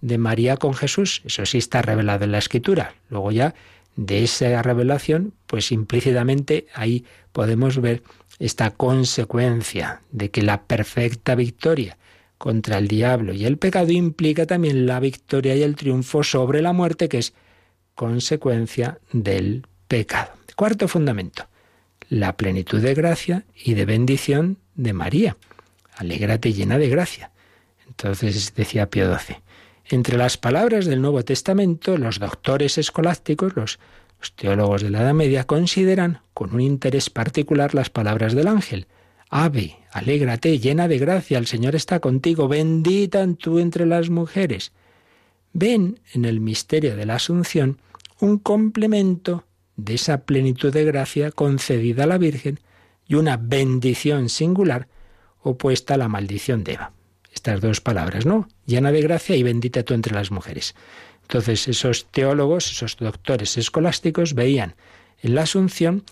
de María con Jesús. Eso sí está revelado en la Escritura. Luego ya de esa revelación, pues implícitamente ahí podemos ver esta consecuencia de que la perfecta victoria contra el diablo y el pecado implica también la victoria y el triunfo sobre la muerte, que es consecuencia del pecado. Cuarto fundamento, la plenitud de gracia y de bendición de María. Alégrate llena de gracia. Entonces decía Pío XII, entre las palabras del Nuevo Testamento, los doctores escolásticos, los teólogos de la Edad Media consideran con un interés particular las palabras del ángel. Ave, alégrate, llena de gracia, el Señor está contigo, bendita tú entre las mujeres. Ven en el misterio de la Asunción un complemento de esa plenitud de gracia concedida a la Virgen y una bendición singular opuesta a la maldición de Eva. Estas dos palabras, ¿no? Llena de gracia y bendita tú entre las mujeres. Entonces esos teólogos, esos doctores escolásticos veían en la Asunción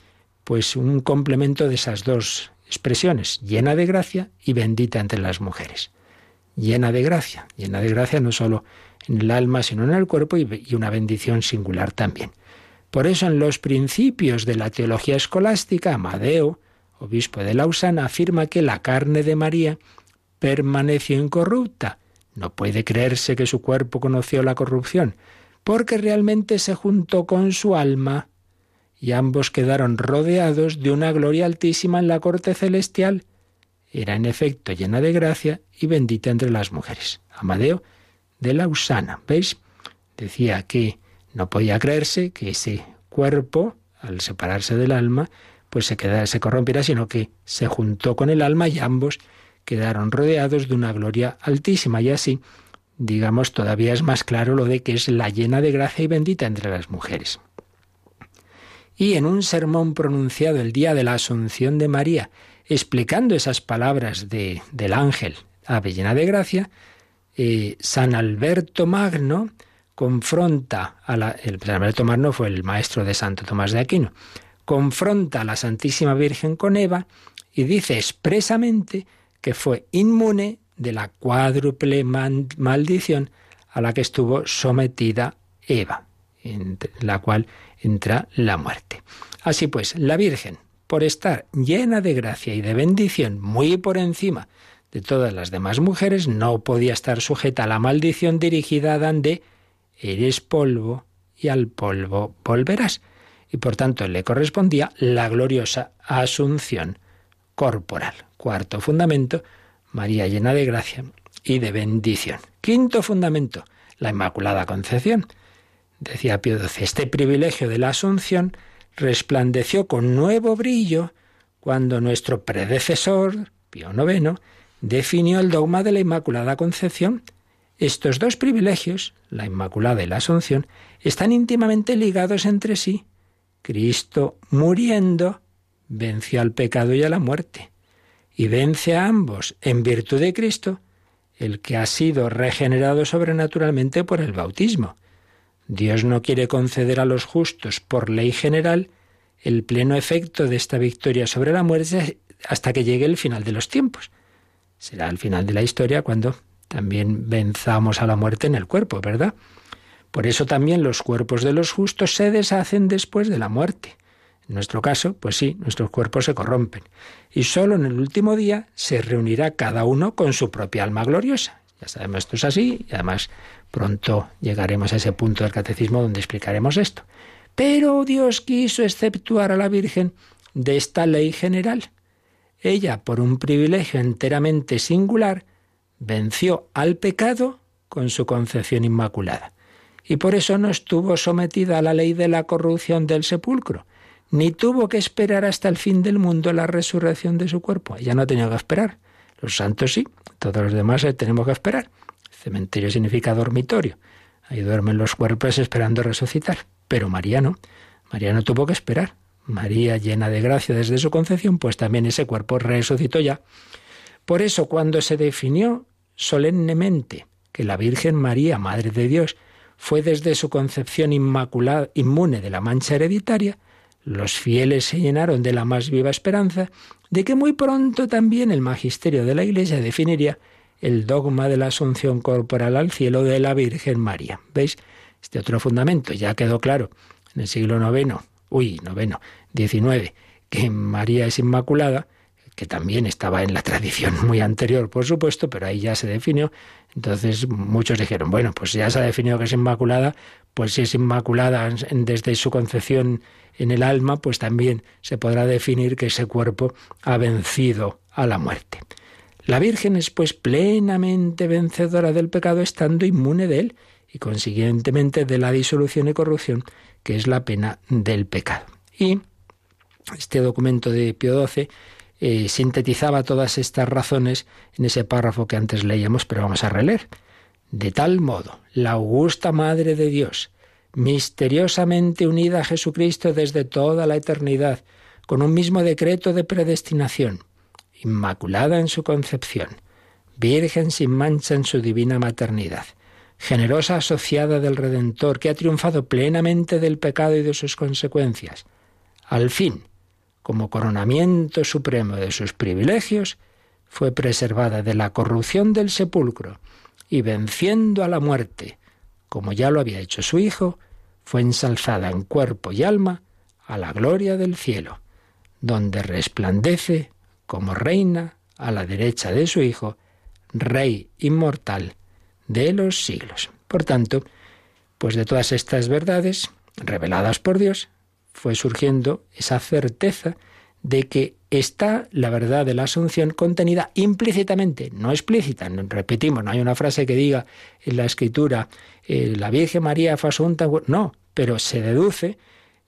pues un complemento de esas dos expresiones, llena de gracia y bendita entre las mujeres. Llena de gracia, llena de gracia no solo en el alma, sino en el cuerpo y una bendición singular también. Por eso en los principios de la teología escolástica, Amadeo, obispo de Lausana, afirma que la carne de María permaneció incorrupta, no puede creerse que su cuerpo conoció la corrupción, porque realmente se juntó con su alma y ambos quedaron rodeados de una gloria altísima en la corte celestial. Era en efecto llena de gracia y bendita entre las mujeres. Amadeo de Lausana, ¿veis? Decía que no podía creerse que ese cuerpo, al separarse del alma, pues se, quedara, se corrompiera, sino que se juntó con el alma y ambos quedaron rodeados de una gloria altísima. Y así, digamos, todavía es más claro lo de que es la llena de gracia y bendita entre las mujeres. Y en un sermón pronunciado el día de la Asunción de María, explicando esas palabras de, del ángel, ave llena de gracia, eh, San Alberto Magno confronta a la... El, San Alberto Magno fue el maestro de Santo Tomás de Aquino. Confronta a la Santísima Virgen con Eva y dice expresamente que fue inmune de la cuádruple maldición a la que estuvo sometida Eva, en la cual entra la muerte. Así pues, la Virgen, por estar llena de gracia y de bendición, muy por encima de todas las demás mujeres, no podía estar sujeta a la maldición dirigida a Adán de eres polvo y al polvo volverás. Y por tanto le correspondía la gloriosa asunción corporal. Cuarto fundamento, María llena de gracia y de bendición. Quinto fundamento, la Inmaculada Concepción. Decía Pío XII, este privilegio de la Asunción resplandeció con nuevo brillo cuando nuestro predecesor, Pío IX, definió el dogma de la Inmaculada Concepción. Estos dos privilegios, la Inmaculada y la Asunción, están íntimamente ligados entre sí. Cristo, muriendo, venció al pecado y a la muerte y vence a ambos en virtud de Cristo, el que ha sido regenerado sobrenaturalmente por el bautismo. Dios no quiere conceder a los justos por ley general el pleno efecto de esta victoria sobre la muerte hasta que llegue el final de los tiempos. Será el final de la historia cuando también venzamos a la muerte en el cuerpo, ¿verdad? Por eso también los cuerpos de los justos se deshacen después de la muerte. En nuestro caso, pues sí, nuestros cuerpos se corrompen. Y solo en el último día se reunirá cada uno con su propia alma gloriosa. Ya sabemos esto es así y además pronto llegaremos a ese punto del catecismo donde explicaremos esto. Pero Dios quiso exceptuar a la Virgen de esta ley general. Ella, por un privilegio enteramente singular, venció al pecado con su concepción inmaculada. Y por eso no estuvo sometida a la ley de la corrupción del sepulcro, ni tuvo que esperar hasta el fin del mundo la resurrección de su cuerpo. Ella no tenía que esperar. Los santos sí, todos los demás eh, tenemos que esperar. Cementerio significa dormitorio. Ahí duermen los cuerpos esperando resucitar. Pero María no. María no tuvo que esperar. María, llena de gracia desde su concepción, pues también ese cuerpo resucitó ya. Por eso, cuando se definió solemnemente que la Virgen María, Madre de Dios, fue desde su concepción inmaculada, inmune de la mancha hereditaria, los fieles se llenaron de la más viva esperanza de que muy pronto también el magisterio de la Iglesia definiría el dogma de la asunción corporal al cielo de la Virgen María. ¿Veis? Este otro fundamento ya quedó claro en el siglo IX, uy, noveno, XIX, que María es inmaculada, que también estaba en la tradición muy anterior, por supuesto, pero ahí ya se definió. Entonces muchos dijeron, bueno, pues ya se ha definido que es inmaculada, pues si es inmaculada desde su concepción en el alma, pues también se podrá definir que ese cuerpo ha vencido a la muerte. La Virgen es pues plenamente vencedora del pecado estando inmune de él y consiguientemente de la disolución y corrupción que es la pena del pecado. Y este documento de Pío XII eh, sintetizaba todas estas razones en ese párrafo que antes leíamos, pero vamos a releer. De tal modo, la augusta Madre de Dios, misteriosamente unida a Jesucristo desde toda la eternidad, con un mismo decreto de predestinación, inmaculada en su concepción, virgen sin mancha en su divina maternidad, generosa asociada del Redentor, que ha triunfado plenamente del pecado y de sus consecuencias. Al fin, como coronamiento supremo de sus privilegios, fue preservada de la corrupción del sepulcro y venciendo a la muerte, como ya lo había hecho su Hijo, fue ensalzada en cuerpo y alma a la gloria del cielo, donde resplandece como reina a la derecha de su Hijo, Rey inmortal de los siglos. Por tanto, pues de todas estas verdades reveladas por Dios, fue surgiendo esa certeza de que está la verdad de la Asunción contenida implícitamente, no explícita. Repetimos, no hay una frase que diga en la Escritura, eh, la Virgen María fue asunta, no, pero se deduce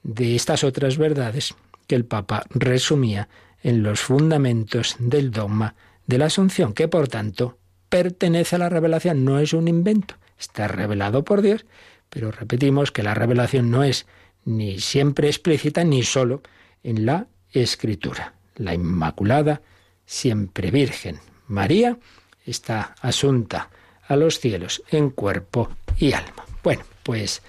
de estas otras verdades que el Papa resumía en los fundamentos del dogma de la Asunción, que por tanto pertenece a la revelación, no es un invento, está revelado por Dios, pero repetimos que la revelación no es ni siempre explícita ni solo en la escritura. La Inmaculada, siempre Virgen. María está asunta a los cielos en cuerpo y alma. Bueno, pues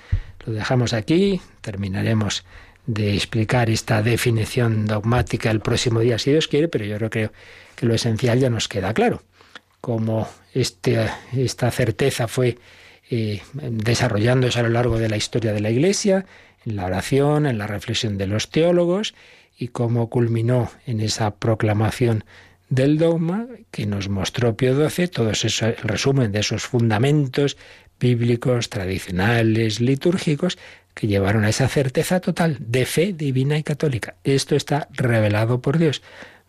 lo dejamos aquí, terminaremos de explicar esta definición dogmática el próximo día, si Dios quiere, pero yo creo que, lo esencial ya nos queda claro. Como este, esta certeza fue eh, desarrollándose a lo largo de la historia de la Iglesia, en la oración, en la reflexión de los teólogos, y cómo culminó en esa proclamación del dogma que nos mostró Pío XII, todo eso, el resumen de esos fundamentos bíblicos, tradicionales, litúrgicos, que llevaron a esa certeza total de fe divina y católica. Esto está revelado por Dios.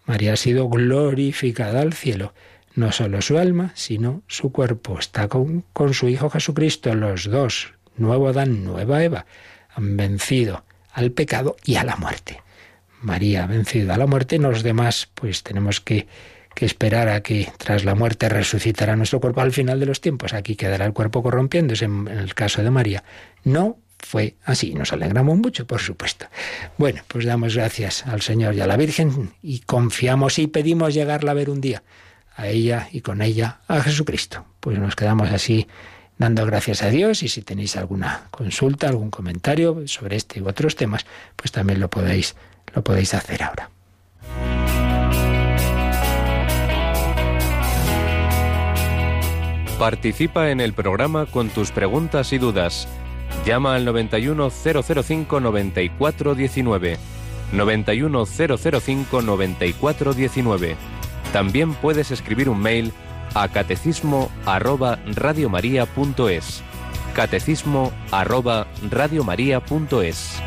María ha sido glorificada al cielo. No solo su alma, sino su cuerpo. Está con, con su Hijo Jesucristo, los dos, nuevo Adán, nueva Eva, han vencido al pecado y a la muerte. María ha vencido a la muerte, los demás pues tenemos que, esperar a que tras la muerte resucitará nuestro cuerpo al final de los tiempos. Aquí quedará el cuerpo corrompiéndose en, en el caso de María. No fue así. Nos alegramos mucho, por supuesto. Bueno, pues damos gracias al Señor y a la Virgen y confiamos y pedimos llegarla a ver un día, a ella y con ella a Jesucristo. Pues nos quedamos así dando gracias a Dios y si tenéis alguna consulta, algún comentario sobre este u otros temas, pues también lo podéis lo podéis hacer ahora. Participa en el programa con tus preguntas y dudas. Llama al 91005 9419. 91005 9419. También puedes escribir un mail a catecismo arroba radiomaria.es. Catecismo arroba radiomaria.es.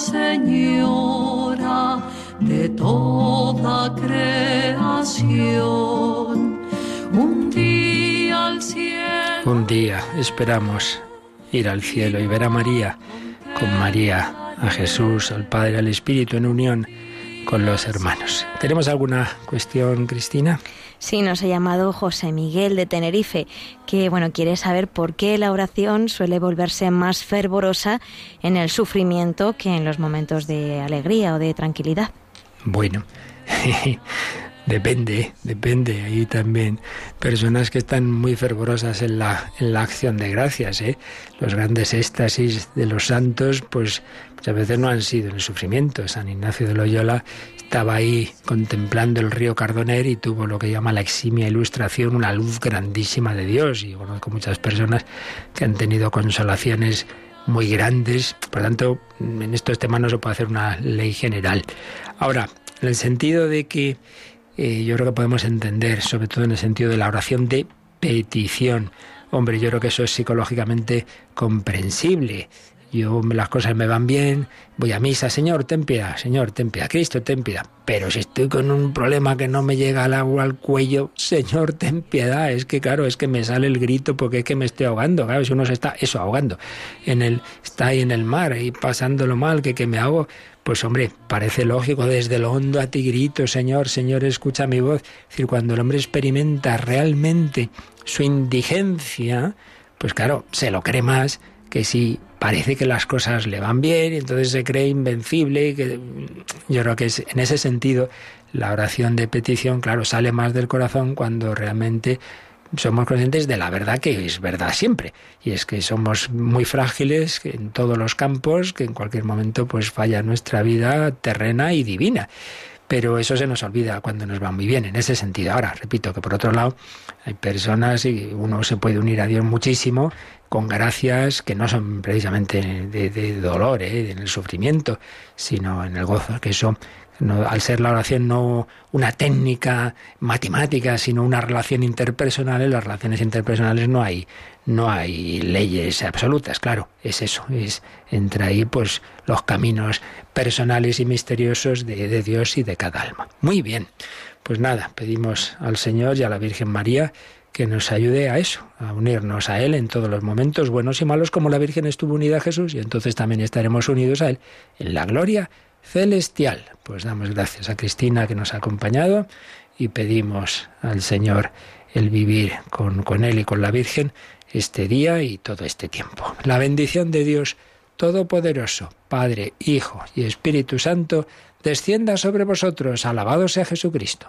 señora de toda creación. Un día al cielo. Un día esperamos ir al cielo y ver a María, con María, a Jesús, al Padre, al Espíritu en unión con los hermanos. ¿Tenemos alguna cuestión, Cristina? Sí, nos ha llamado José Miguel de Tenerife, que bueno, quiere saber por qué la oración suele volverse más fervorosa en el sufrimiento que en los momentos de alegría o de tranquilidad. Bueno, depende, depende. Hay también personas que están muy fervorosas en la, en la acción de gracias. ¿eh? Los grandes éxtasis de los santos, pues muchas veces no han sido en el sufrimiento. San Ignacio de Loyola estaba ahí contemplando el río Cardoner y tuvo lo que llama la eximia ilustración, una luz grandísima de Dios. Y conozco muchas personas que han tenido consolaciones muy grandes. Por tanto, en estos temas no se puede hacer una ley general. Ahora, en el sentido de que eh, yo creo que podemos entender, sobre todo en el sentido de la oración de petición. Hombre, yo creo que eso es psicológicamente comprensible. Yo las cosas me van bien, voy a misa, Señor, ten piedad, Señor, ten piedad, Cristo, ten piedad. Pero si estoy con un problema que no me llega al agua al cuello, Señor, ten piedad. Es que claro, es que me sale el grito porque es que me estoy ahogando. Claro, si uno se está eso ahogando, en el está ahí en el mar y pasándolo mal, que que me hago, pues hombre, parece lógico desde lo hondo a ti grito, Señor, Señor, escucha mi voz. Es decir, cuando el hombre experimenta realmente su indigencia, pues claro, se lo cree más que si parece que las cosas le van bien y entonces se cree invencible. Que, yo creo que es, en ese sentido la oración de petición, claro, sale más del corazón cuando realmente somos conscientes de la verdad que es verdad siempre. Y es que somos muy frágiles en todos los campos, que en cualquier momento pues falla nuestra vida terrena y divina pero eso se nos olvida cuando nos va muy bien en ese sentido. Ahora, repito que por otro lado hay personas y uno se puede unir a Dios muchísimo con gracias que no son precisamente de, dolor, ¿eh? en el sufrimiento, sino en el gozo, que eso al ser la oración no una técnica matemática, sino una relación interpersonal, en las relaciones interpersonales no hay, no hay leyes absolutas, claro, es eso, es entre ahí pues los caminos personales y misteriosos de, de Dios y de cada alma. Muy bien, pues nada, pedimos al Señor y a la Virgen María que nos ayude a eso, a unirnos a Él en todos los momentos buenos y malos, como la Virgen estuvo unida a Jesús, y entonces también estaremos unidos a Él en la gloria celestial. Pues damos gracias a Cristina que nos ha acompañado y pedimos al Señor el vivir con, con Él y con la Virgen este día y todo este tiempo. La bendición de Dios Todopoderoso, Padre, Hijo y Espíritu Santo, descienda sobre vosotros. Alabado sea Jesucristo.